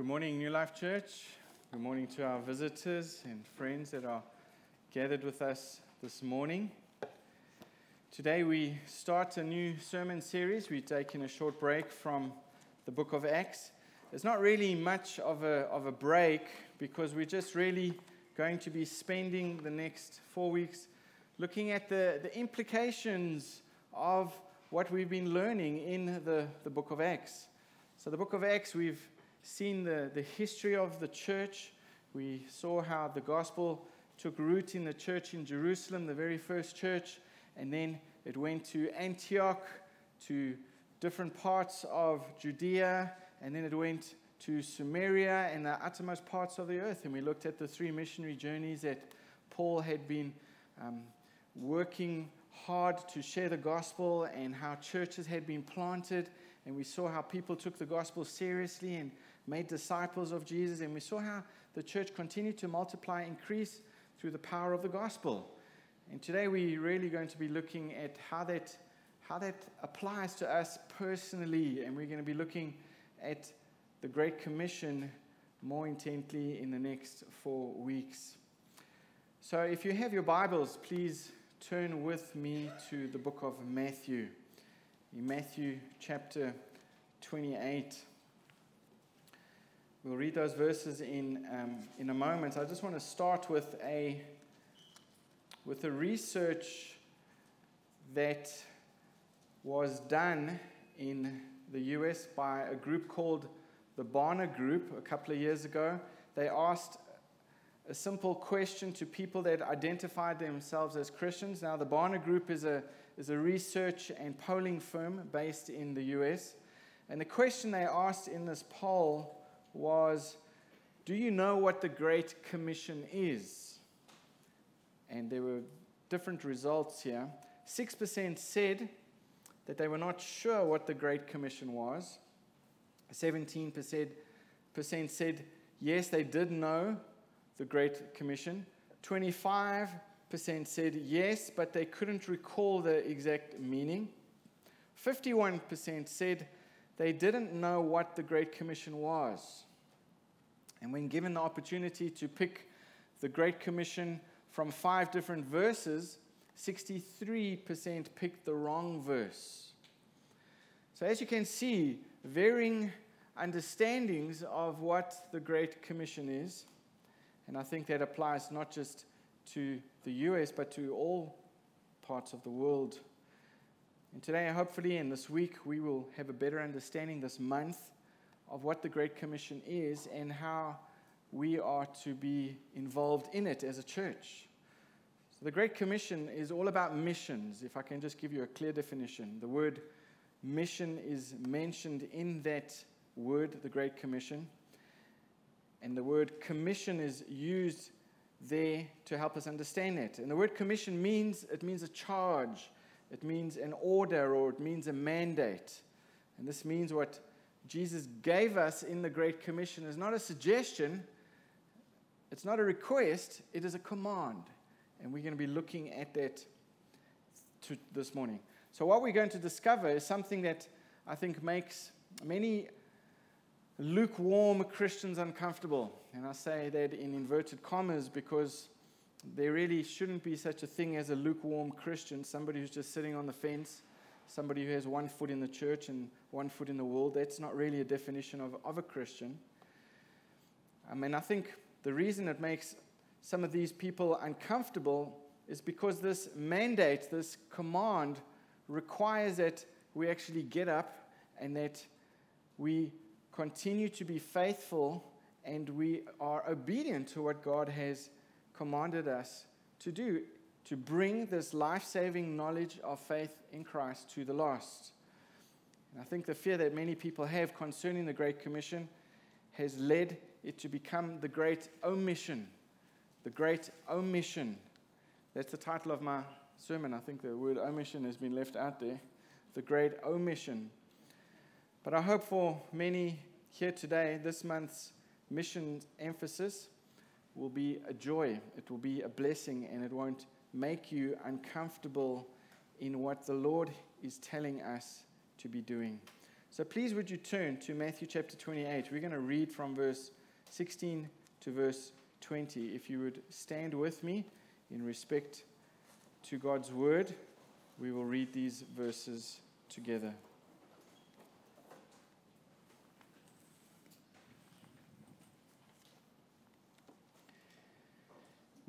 good morning, New Life Church. Good morning to our visitors and friends that are gathered with us this morning. Today we start a new sermon series. We're taking a short break from the book of Acts. It's not really much of a, of a break because we're just really going to be spending the next four weeks looking at the, the implications of what we've been learning in the, the book of Acts. So, the book of Acts, we've seen the, the history of the church. We saw how the gospel took root in the church in Jerusalem, the very first church, and then it went to Antioch, to different parts of Judea, and then it went to Samaria and the uttermost parts of the earth. And we looked at the three missionary journeys that Paul had been um, working hard to share the gospel and how churches had been planted and we saw how people took the gospel seriously and made disciples of Jesus, and we saw how the church continued to multiply, increase through the power of the gospel. And today we're really going to be looking at how that, how that applies to us personally, and we're going to be looking at the Great Commission more intently in the next four weeks. So if you have your Bibles, please turn with me to the book of Matthew in Matthew chapter 28. We'll read those verses in, um, in a moment. I just want to start with a, with a research that was done in the US by a group called the Barna Group a couple of years ago. They asked a simple question to people that identified themselves as Christians. Now, the Barna Group is a is a research and polling firm based in the US. And the question they asked in this poll was Do you know what the Great Commission is? And there were different results here. 6% said that they were not sure what the Great Commission was. 17% said yes, they did know the Great Commission. 25 percent said yes, but they couldn't recall the exact meaning. 51% said they didn't know what the Great Commission was. And when given the opportunity to pick the Great Commission from five different verses, 63% picked the wrong verse. So, as you can see, varying understandings of what the Great Commission is. And I think that applies not just to the US, but to all parts of the world. And today, hopefully, and this week, we will have a better understanding this month of what the Great Commission is and how we are to be involved in it as a church. So, the Great Commission is all about missions, if I can just give you a clear definition. The word mission is mentioned in that word, the Great Commission. And the word commission is used there to help us understand it. And the word commission means it means a charge, it means an order, or it means a mandate. And this means what Jesus gave us in the Great Commission is not a suggestion, it's not a request, it is a command. And we're going to be looking at that this morning. So, what we're going to discover is something that I think makes many lukewarm Christians uncomfortable. And I say that in inverted commas because there really shouldn't be such a thing as a lukewarm Christian, somebody who's just sitting on the fence, somebody who has one foot in the church and one foot in the world. That's not really a definition of, of a Christian. I mean, I think the reason it makes some of these people uncomfortable is because this mandate, this command, requires that we actually get up and that we continue to be faithful and we are obedient to what God has commanded us to do to bring this life saving knowledge of faith in Christ to the lost. And I think the fear that many people have concerning the Great Commission has led it to become the Great Omission. The Great Omission. That's the title of my sermon. I think the word omission has been left out there. The Great Omission. But I hope for many here today, this month's mission emphasis will be a joy, it will be a blessing, and it won't make you uncomfortable in what the Lord is telling us to be doing. So please, would you turn to Matthew chapter 28? We're going to read from verse 16 to verse 20. If you would stand with me in respect to God's word, we will read these verses together.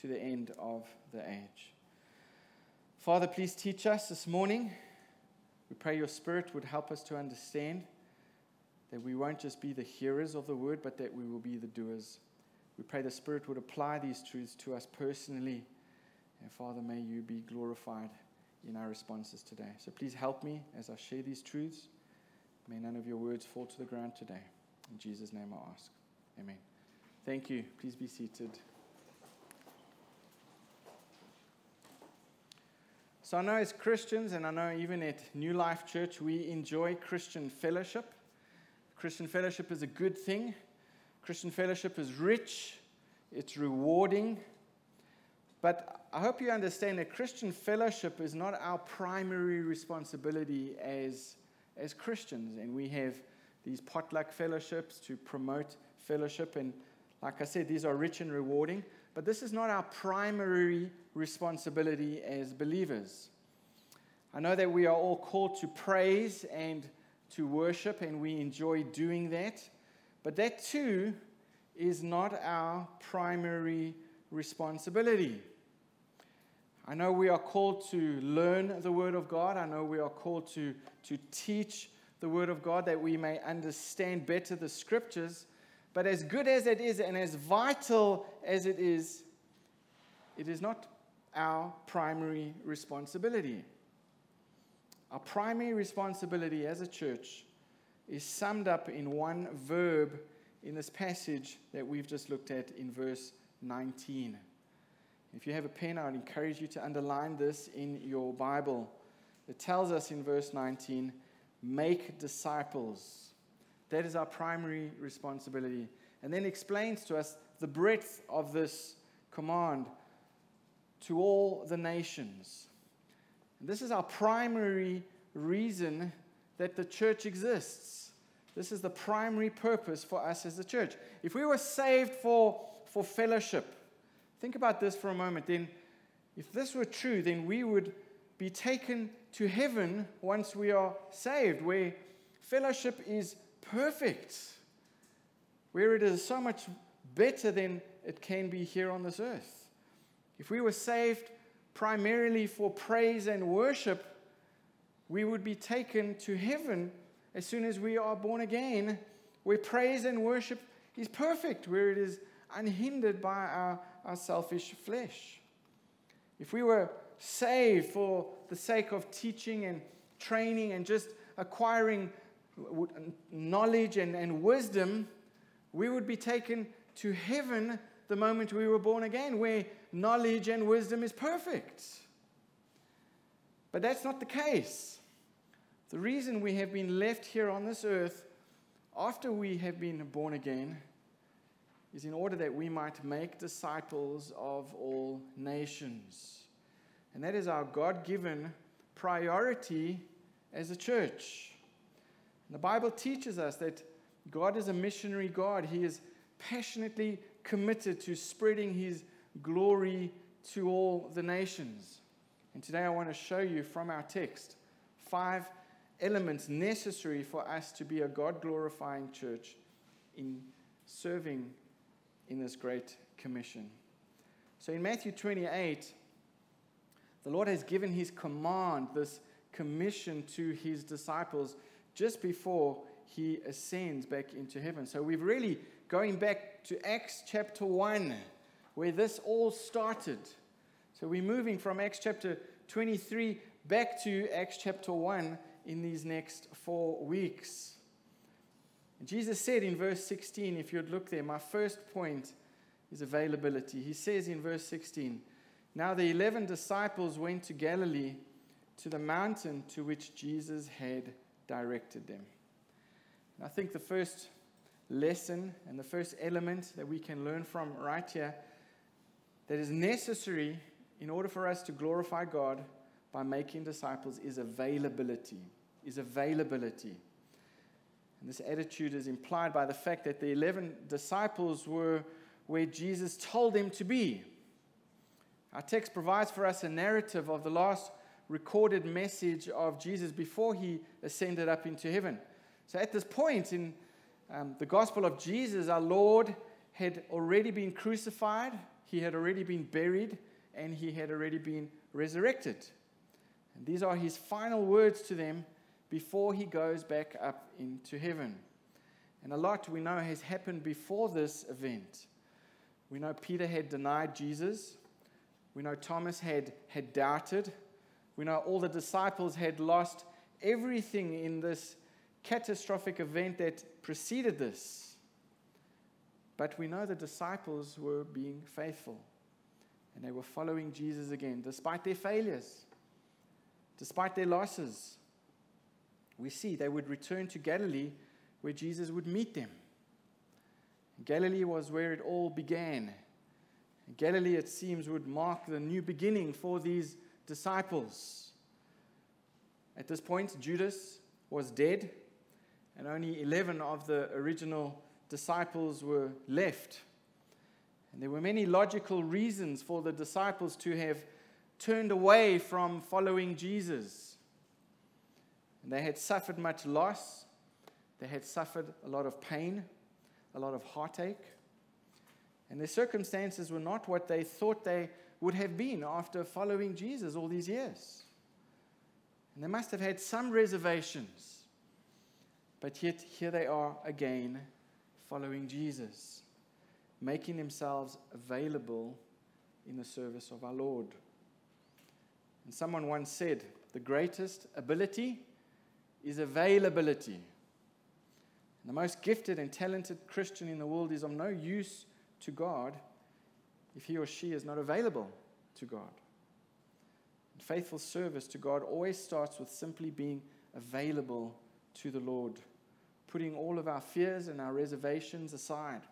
to the end of the age. Father, please teach us this morning. We pray your Spirit would help us to understand that we won't just be the hearers of the word, but that we will be the doers. We pray the Spirit would apply these truths to us personally. And Father, may you be glorified in our responses today. So please help me as I share these truths. May none of your words fall to the ground today. In Jesus' name I ask. Amen. Thank you. Please be seated. So I know as Christians, and I know even at New Life Church, we enjoy Christian fellowship. Christian fellowship is a good thing. Christian fellowship is rich, it's rewarding. But I hope you understand that Christian fellowship is not our primary responsibility as, as Christians. And we have these potluck fellowships to promote fellowship. And like I said, these are rich and rewarding. But this is not our primary responsibility as believers. I know that we are all called to praise and to worship, and we enjoy doing that. But that too is not our primary responsibility. I know we are called to learn the Word of God. I know we are called to, to teach the Word of God that we may understand better the Scriptures. But as good as it is and as vital as it is, it is not our primary responsibility. Our primary responsibility as a church is summed up in one verb in this passage that we've just looked at in verse 19. If you have a pen, I would encourage you to underline this in your Bible. It tells us in verse 19, make disciples. That is our primary responsibility. And then explains to us the breadth of this command to all the nations. This is our primary reason that the church exists. This is the primary purpose for us as a church. If we were saved for, for fellowship, think about this for a moment. Then, if this were true, then we would be taken to heaven once we are saved, where fellowship is perfect, where it is so much better than it can be here on this earth. If we were saved primarily for praise and worship, we would be taken to heaven as soon as we are born again, where praise and worship is perfect, where it is unhindered by our, our selfish flesh. If we were saved for the sake of teaching and training and just acquiring knowledge and, and wisdom, we would be taken to heaven the moment we were born again, where knowledge and wisdom is perfect. But that's not the case. The reason we have been left here on this earth after we have been born again is in order that we might make disciples of all nations. And that is our God given priority as a church. And the Bible teaches us that God is a missionary God. He is passionately committed to spreading his glory to all the nations. And today I want to show you from our text five elements necessary for us to be a God glorifying church in serving in this great commission. So in Matthew 28, the Lord has given his command, this commission to his disciples just before he ascends back into heaven. So we've really going back to Acts chapter 1, where this all started. So we're moving from Acts chapter 23 back to Acts chapter 1 in these next four weeks. Jesus said in verse 16, if you'd look there, my first point is availability. He says in verse 16, Now the 11 disciples went to Galilee to the mountain to which Jesus had directed them. And I think the first lesson and the first element that we can learn from right here that is necessary in order for us to glorify God by making disciples is availability. Is availability. And this attitude is implied by the fact that the 11 disciples were where Jesus told them to be. Our text provides for us a narrative of the last recorded message of Jesus before he ascended up into heaven. So at this point in um, the gospel of Jesus, our Lord had already been crucified, he had already been buried, and he had already been resurrected. And these are his final words to them before he goes back up into heaven. And a lot we know has happened before this event. We know Peter had denied Jesus. We know Thomas had, had doubted. We know all the disciples had lost everything in this catastrophic event that preceded this. But we know the disciples were being faithful and they were following Jesus again, despite their failures, despite their losses. We see they would return to Galilee where Jesus would meet them. Galilee was where it all began. Galilee, it seems, would mark the new beginning for these disciples. At this point, Judas was dead, and only 11 of the original disciples were left. And there were many logical reasons for the disciples to have turned away from following Jesus. And they had suffered much loss, they had suffered a lot of pain, a lot of heartache. And their circumstances were not what they thought they would have been after following Jesus all these years. And they must have had some reservations. But yet, here they are again following Jesus, making themselves available in the service of our Lord. And someone once said, the greatest ability is availability. And the most gifted and talented Christian in the world is of no use to God if he or she is not available to God. And faithful service to God always starts with simply being available to the Lord, putting all of our fears and our reservations aside.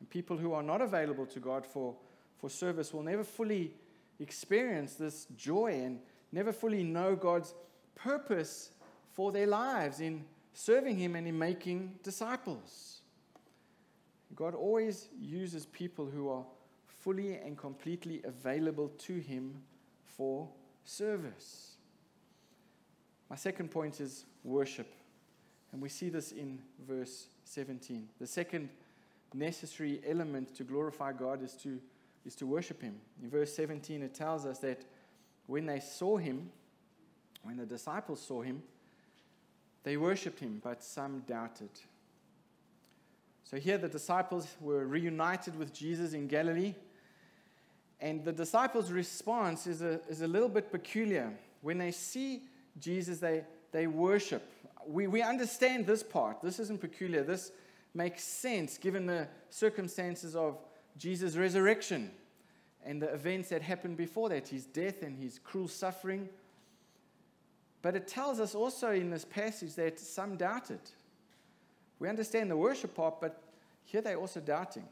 And people who are not available to God for, for service will never fully experience this joy and never fully know God's purpose for their lives in serving Him and in making disciples. God always uses people who are fully and completely available to Him for service. My second point is worship. And we see this in verse 17. The second necessary element to glorify God is to, is to worship Him. In verse 17, it tells us that when they saw Him, when the disciples saw Him, they worshipped Him, but some doubted. So here the disciples were reunited with Jesus in Galilee. And the disciples' response is a, is a little bit peculiar. When they see Jesus, they, they worship. We, we understand this part. This isn't peculiar. This makes sense given the circumstances of Jesus' resurrection and the events that happened before that his death and his cruel suffering. But it tells us also in this passage that some doubted. We understand the worship part, but here they're also doubting.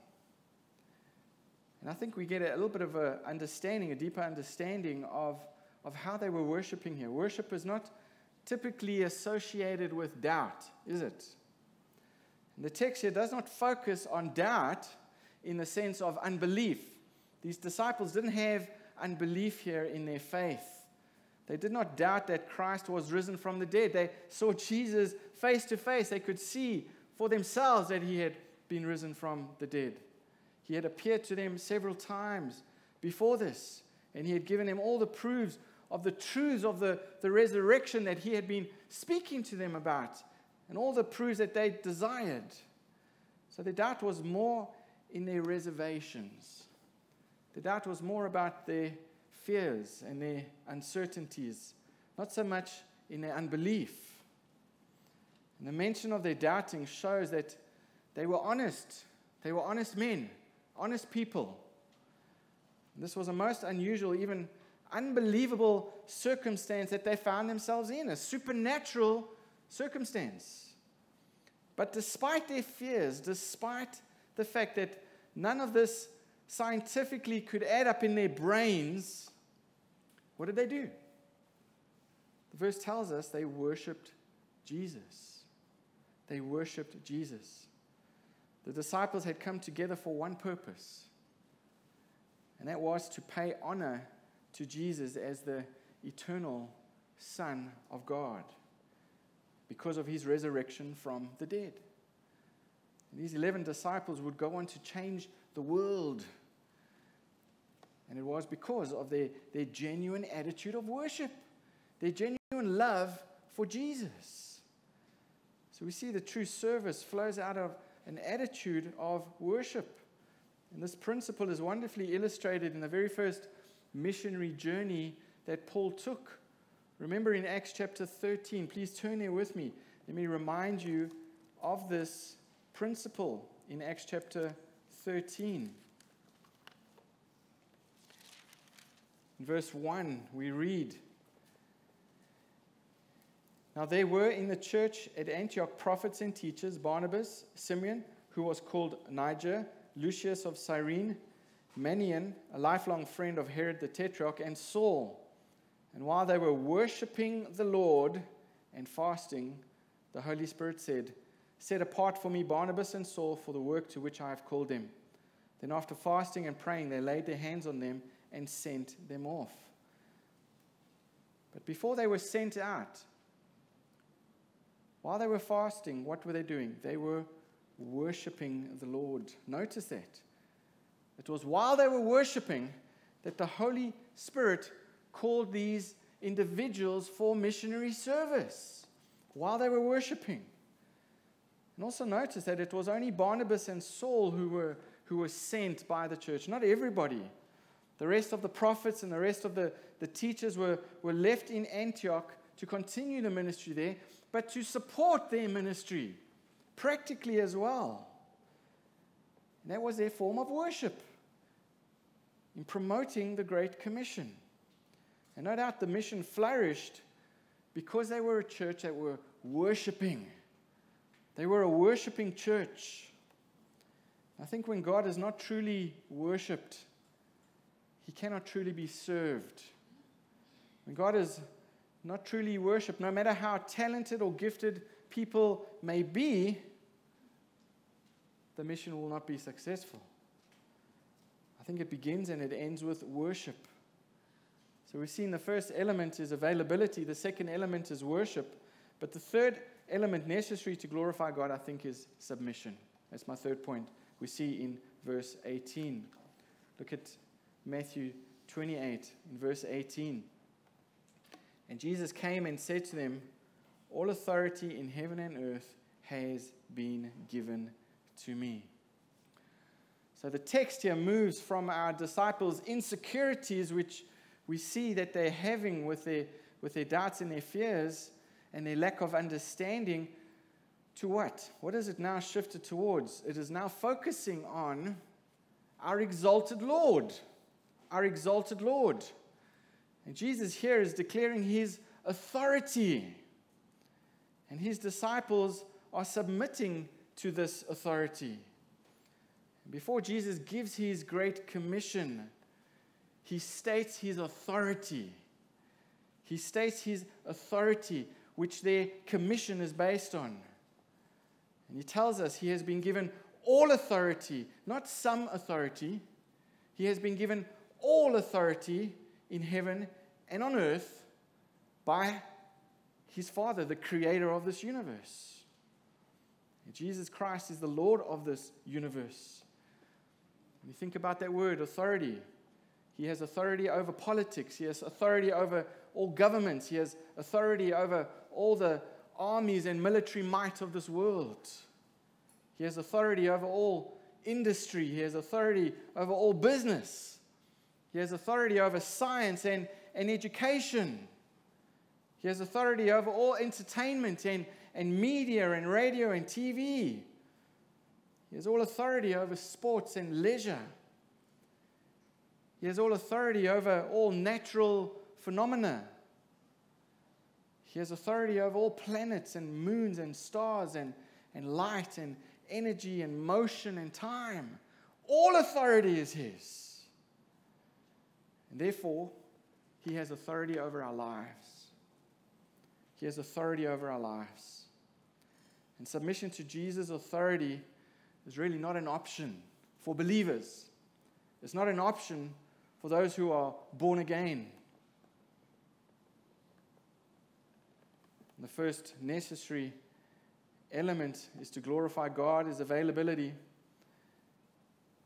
And I think we get a little bit of an understanding, a deeper understanding of, of how they were worshiping here. Worship is not typically associated with doubt, is it? And the text here does not focus on doubt in the sense of unbelief. These disciples didn't have unbelief here in their faith. They did not doubt that Christ was risen from the dead. They saw Jesus face to face. They could see for themselves that he had been risen from the dead. He had appeared to them several times before this, and he had given them all the proofs of the truths of the, the resurrection that he had been speaking to them about, and all the proofs that they desired. So the doubt was more in their reservations. The doubt was more about their fears and their uncertainties, not so much in their unbelief. And the mention of their doubting shows that they were honest. They were honest men, honest people. This was a most unusual, even unbelievable circumstance that they found themselves in, a supernatural circumstance. But despite their fears, despite the fact that none of this scientifically could add up in their brains, what did they do? The verse tells us they worshiped Jesus. They worshiped Jesus. The disciples had come together for one purpose, and that was to pay honor to Jesus as the eternal Son of God because of his resurrection from the dead. And these 11 disciples would go on to change the world. And it was because of their, their genuine attitude of worship, their genuine love for Jesus. So we see the true service flows out of an attitude of worship. And this principle is wonderfully illustrated in the very first missionary journey that Paul took. Remember in Acts chapter 13, please turn there with me. Let me remind you of this principle in Acts chapter 13. In verse 1, we read Now there were in the church at Antioch prophets and teachers Barnabas, Simeon, who was called Niger, Lucius of Cyrene, Manaen, a lifelong friend of Herod the Tetrarch, and Saul. And while they were worshiping the Lord and fasting, the Holy Spirit said, Set apart for me Barnabas and Saul for the work to which I have called them. Then, after fasting and praying, they laid their hands on them and sent them off. But before they were sent out, while they were fasting, what were they doing? They were worshiping the Lord. Notice that. It was while they were worshiping that the Holy Spirit called these individuals for missionary service. While they were worshiping. And also notice that it was only Barnabas and Saul who were, who were sent by the church, not everybody. The rest of the prophets and the rest of the, the teachers were, were left in Antioch to continue the ministry there, but to support their ministry practically as well. That was their form of worship in promoting the Great Commission. And no doubt the mission flourished because they were a church that were worshiping. They were a worshiping church. I think when God is not truly worshiped, he cannot truly be served. When God is not truly worshiped, no matter how talented or gifted people may be, the mission will not be successful. I think it begins and it ends with worship. So we've seen the first element is availability, the second element is worship, but the third element necessary to glorify God, I think, is submission. That's my third point we see in verse 18. Look at Matthew 28, in verse 18. And Jesus came and said to them, All authority in heaven and earth has been given to me. So the text here moves from our disciples' insecurities, which we see that they're having with their, with their doubts and their fears and their lack of understanding, to what? What is it now shifted towards? It is now focusing on our exalted Lord. Our exalted Lord. And Jesus here is declaring his authority. And his disciples are submitting to this authority. Before Jesus gives his great commission, he states his authority. He states his authority, which their commission is based on. And he tells us he has been given all authority, not some authority. He has been given all authority in heaven and on earth by his Father, the creator of this universe. Jesus Christ is the Lord of this universe. When you think about that word, authority, he has authority over politics. He has authority over all governments. He has authority over all the armies and military might of this world. He has authority over all industry. He has authority over all business. He has authority over science and, and education. He has authority over all entertainment and, and media and radio and TV. He has all authority over sports and leisure. He has all authority over all natural phenomena. He has authority over all planets and moons and stars and, and light and energy and motion and time. All authority is His. And therefore, He has authority over our lives. He has authority over our lives. And submission to Jesus' authority is really not an option for believers. It's not an option for those who are born again. The first necessary element is to glorify God, is availability.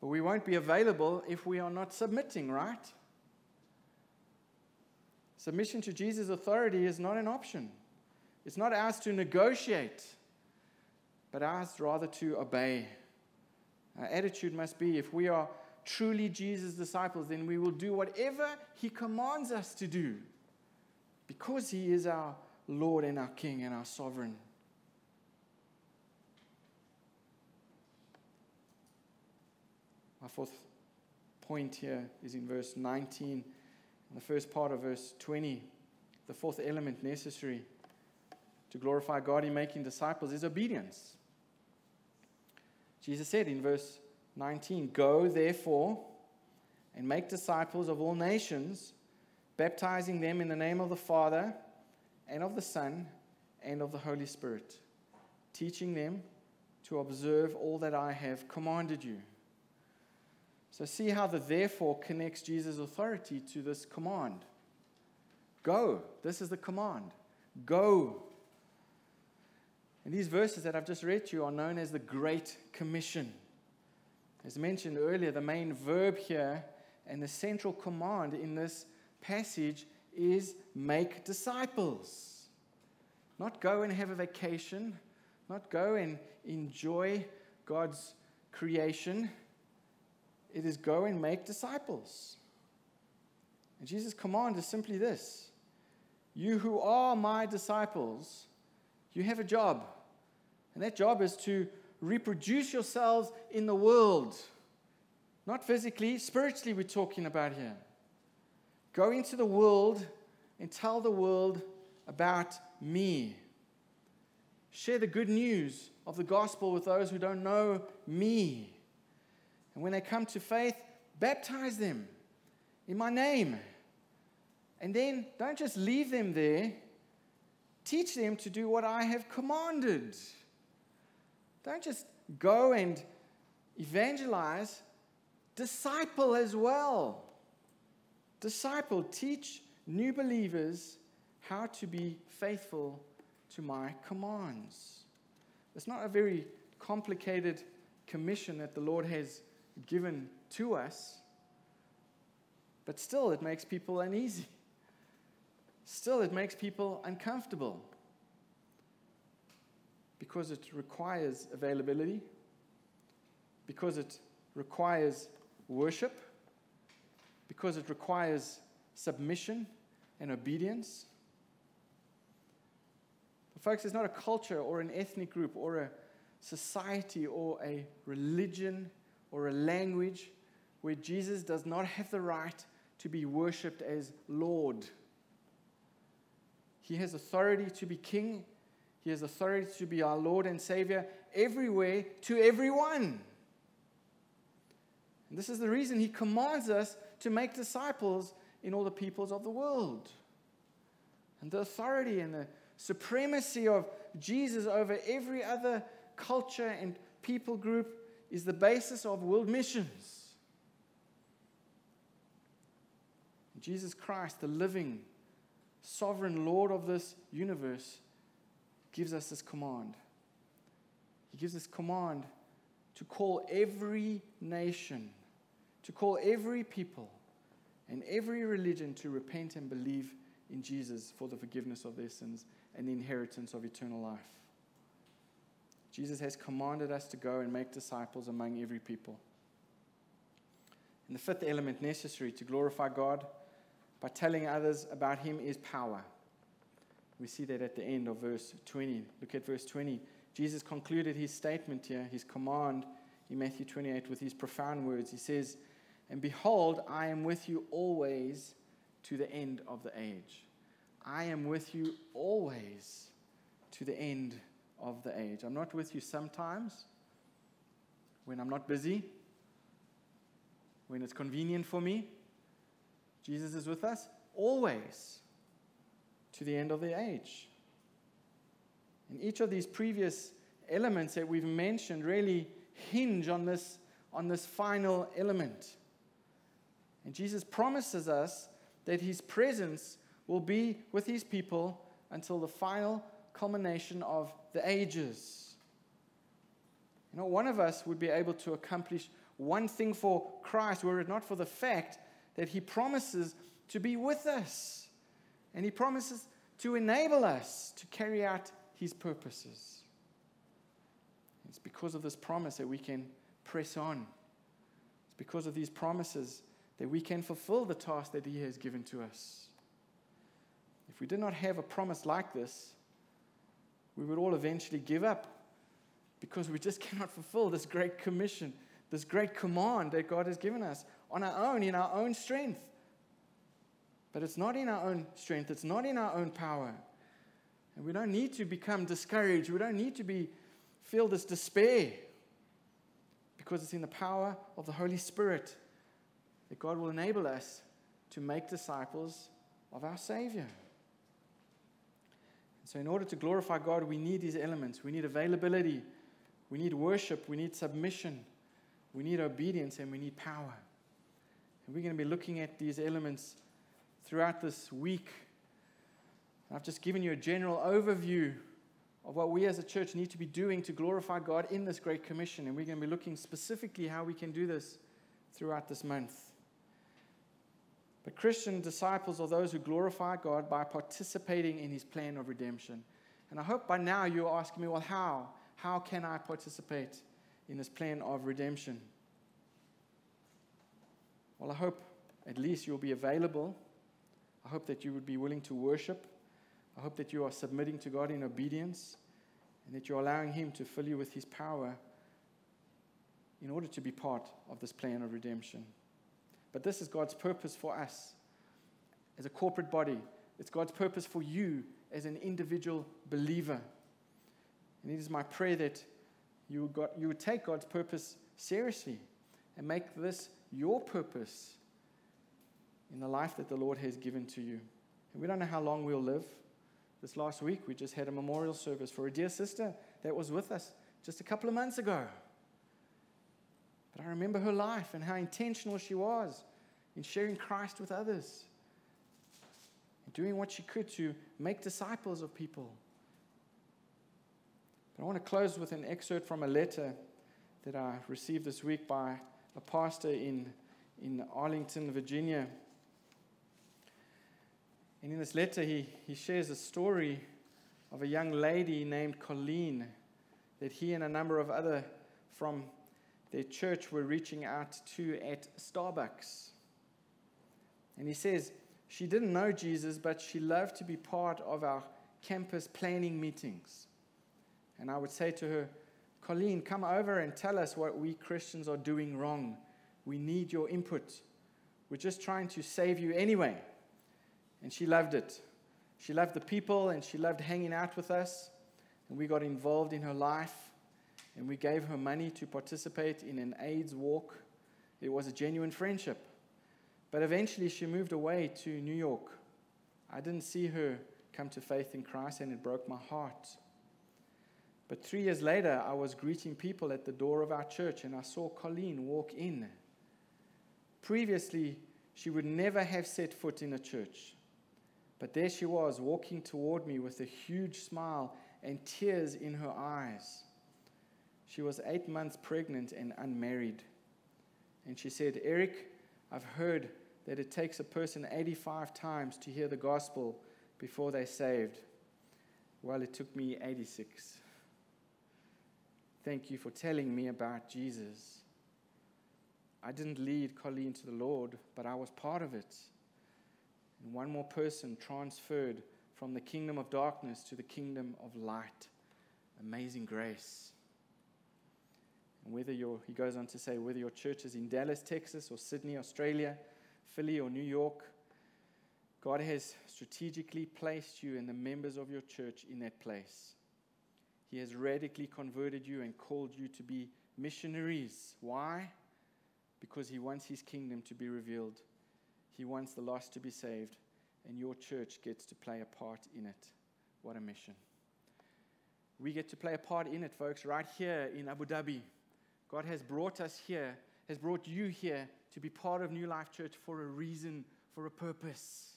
But we won't be available if we are not submitting, right? Submission to Jesus' authority is not an option. It's not ours to negotiate, but ours rather to obey. Our attitude must be if we are truly Jesus' disciples, then we will do whatever He commands us to do because He is our Lord and our King and our sovereign. My fourth point here is in verse 19, in the first part of verse 20. The fourth element necessary to glorify God in making disciples is obedience. Jesus said in verse 19, Go therefore and make disciples of all nations, baptizing them in the name of the Father and of the Son and of the Holy Spirit, teaching them to observe all that I have commanded you. So, see how the therefore connects Jesus' authority to this command. Go. This is the command. Go and these verses that I've just read to you are known as the Great Commission. As mentioned earlier, the main verb here and the central command in this passage is make disciples. Not go and have a vacation, not go and enjoy God's creation. It is go and make disciples. And Jesus' command is simply this You who are my disciples, you have a job. And that job is to reproduce yourselves in the world. Not physically, spiritually, we're talking about here. Go into the world and tell the world about me. Share the good news of the gospel with those who don't know me. And when they come to faith, baptize them in my name. And then don't just leave them there, teach them to do what I have commanded. Don't just go and evangelize, disciple as well. Disciple, teach new believers how to be faithful to my commands. It's not a very complicated commission that the Lord has given to us, but still it makes people uneasy. Still, it makes people uncomfortable because it requires availability, because it requires worship, because it requires submission and obedience. But folks, it's not a culture or an ethnic group or a society or a religion or a language where Jesus does not have the right to be worshipped as Lord. He has authority to be king he has authority to be our Lord and Savior everywhere to everyone. And this is the reason He commands us to make disciples in all the peoples of the world. And the authority and the supremacy of Jesus over every other culture and people group is the basis of world missions. Jesus Christ, the living, sovereign Lord of this universe, gives us this command. He gives this command to call every nation, to call every people and every religion to repent and believe in Jesus for the forgiveness of their sins and the inheritance of eternal life. Jesus has commanded us to go and make disciples among every people. And the fifth element necessary to glorify God by telling others about Him is power. We see that at the end of verse 20. Look at verse 20. Jesus concluded his statement here, his command in Matthew 28, with these profound words. He says, And behold, I am with you always to the end of the age. I am with you always to the end of the age. I'm not with you sometimes when I'm not busy, when it's convenient for me. Jesus is with us always to the end of the age. And each of these previous elements that we've mentioned really hinge on this, on this final element. And Jesus promises us that his presence will be with his people until the final culmination of the ages. You know, one of us would be able to accomplish one thing for Christ were it not for the fact that he promises to be with us. And he promises to enable us to carry out his purposes. It's because of this promise that we can press on. It's because of these promises that we can fulfill the task that he has given to us. If we did not have a promise like this, we would all eventually give up because we just cannot fulfill this great commission, this great command that God has given us on our own, in our own strength. But it's not in our own strength, it's not in our own power. And we don't need to become discouraged. We don't need to be feel this despair because it's in the power of the Holy Spirit that God will enable us to make disciples of our Savior. So, in order to glorify God, we need these elements. We need availability, we need worship, we need submission, we need obedience, and we need power. We're going to be looking at these elements throughout this week I've just given you a general overview of what we as a church need to be doing to glorify God in this Great Commission. And we're going to be looking specifically how we can do this throughout this month. But Christian disciples are those who glorify God by participating in his plan of redemption. And I hope by now you're asking me, well, how? How can I participate in this plan of redemption? Well, I hope at least you'll be available. I hope that you would be willing to worship I hope that you are submitting to God in obedience and that you're allowing Him to fill you with His power in order to be part of this plan of redemption. But this is God's purpose for us as a corporate body. It's God's purpose for you as an individual believer. And it is my prayer that you, got, you would take God's purpose seriously and make this your purpose in the life that the Lord has given to you. And we don't know how long we'll live. This last week, we just had a memorial service for a dear sister that was with us just a couple of months ago. But I remember her life and how intentional she was in sharing Christ with others, and doing what she could to make disciples of people. But I want to close with an excerpt from a letter that I received this week by a pastor in, in Arlington, Virginia. And in this letter, he, he shares a story of a young lady named Colleen that he and a number of other from their church were reaching out to at Starbucks. And he says, she didn't know Jesus, but she loved to be part of our campus planning meetings. And I would say to her, Colleen, come over and tell us what we Christians are doing wrong. We need your input. We're just trying to save you anyway. And she loved it. She loved the people and she loved hanging out with us. And we got involved in her life and we gave her money to participate in an AIDS walk. It was a genuine friendship. But eventually she moved away to New York. I didn't see her come to faith in Christ and it broke my heart. But three years later, I was greeting people at the door of our church and I saw Colleen walk in. Previously, she would never have set foot in a church. But there she was, walking toward me with a huge smile and tears in her eyes. She was eight months pregnant and unmarried. And she said, Eric, I've heard that it takes a person 85 times to hear the gospel before they're saved. Well, it took me 86. Thank you for telling me about Jesus. I didn't lead Colleen to the Lord, but I was part of it and one more person transferred from the kingdom of darkness to the kingdom of light. Amazing grace. And whether your, he goes on to say, whether your church is in Dallas, Texas, or Sydney, Australia, Philly, or New York, God has strategically placed you and the members of your church in that place. He has radically converted you and called you to be missionaries. Why? Because He wants His kingdom to be revealed. He wants the lost to be saved, and your church gets to play a part in it. What a mission. We get to play a part in it, folks, right here in Abu Dhabi. God has brought us here, has brought you here to be part of New Life Church for a reason, for a purpose.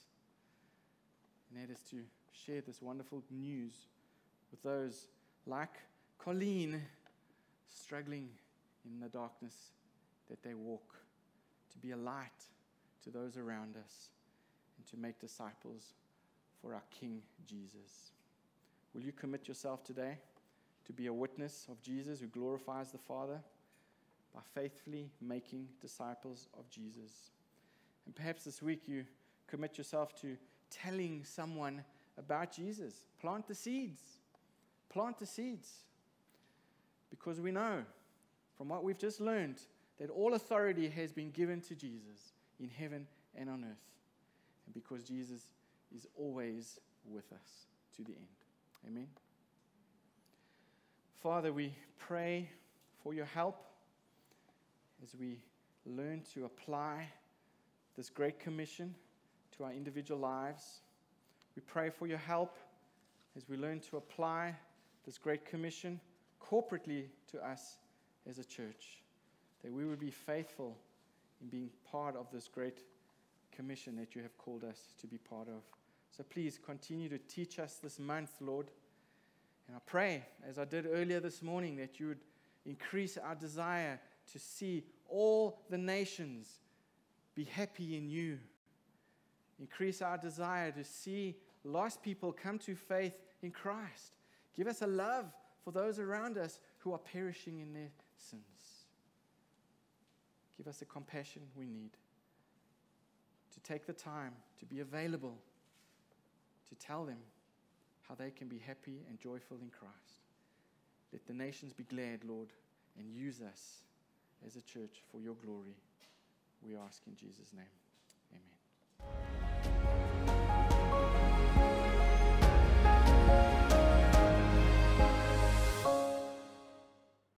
And that is to share this wonderful news with those like Colleen struggling in the darkness that they walk, to be a light to those around us, and to make disciples for our King Jesus. Will you commit yourself today to be a witness of Jesus who glorifies the Father by faithfully making disciples of Jesus? And perhaps this week you commit yourself to telling someone about Jesus. Plant the seeds. Plant the seeds. Because we know from what we've just learned that all authority has been given to Jesus in heaven and on earth. And because Jesus is always with us to the end. Amen. Father, we pray for your help as we learn to apply this great commission to our individual lives. We pray for your help as we learn to apply this great commission corporately to us as a church, that we would be faithful in being part of this great commission that you have called us to be part of. So please continue to teach us this month, Lord. And I pray, as I did earlier this morning, that you would increase our desire to see all the nations be happy in you. Increase our desire to see lost people come to faith in Christ. Give us a love for those around us who are perishing in their sins. Give us the compassion we need to take the time to be available to tell them how they can be happy and joyful in Christ. Let the nations be glad, Lord, and use us as a church for your glory. We ask in Jesus' name. Amen.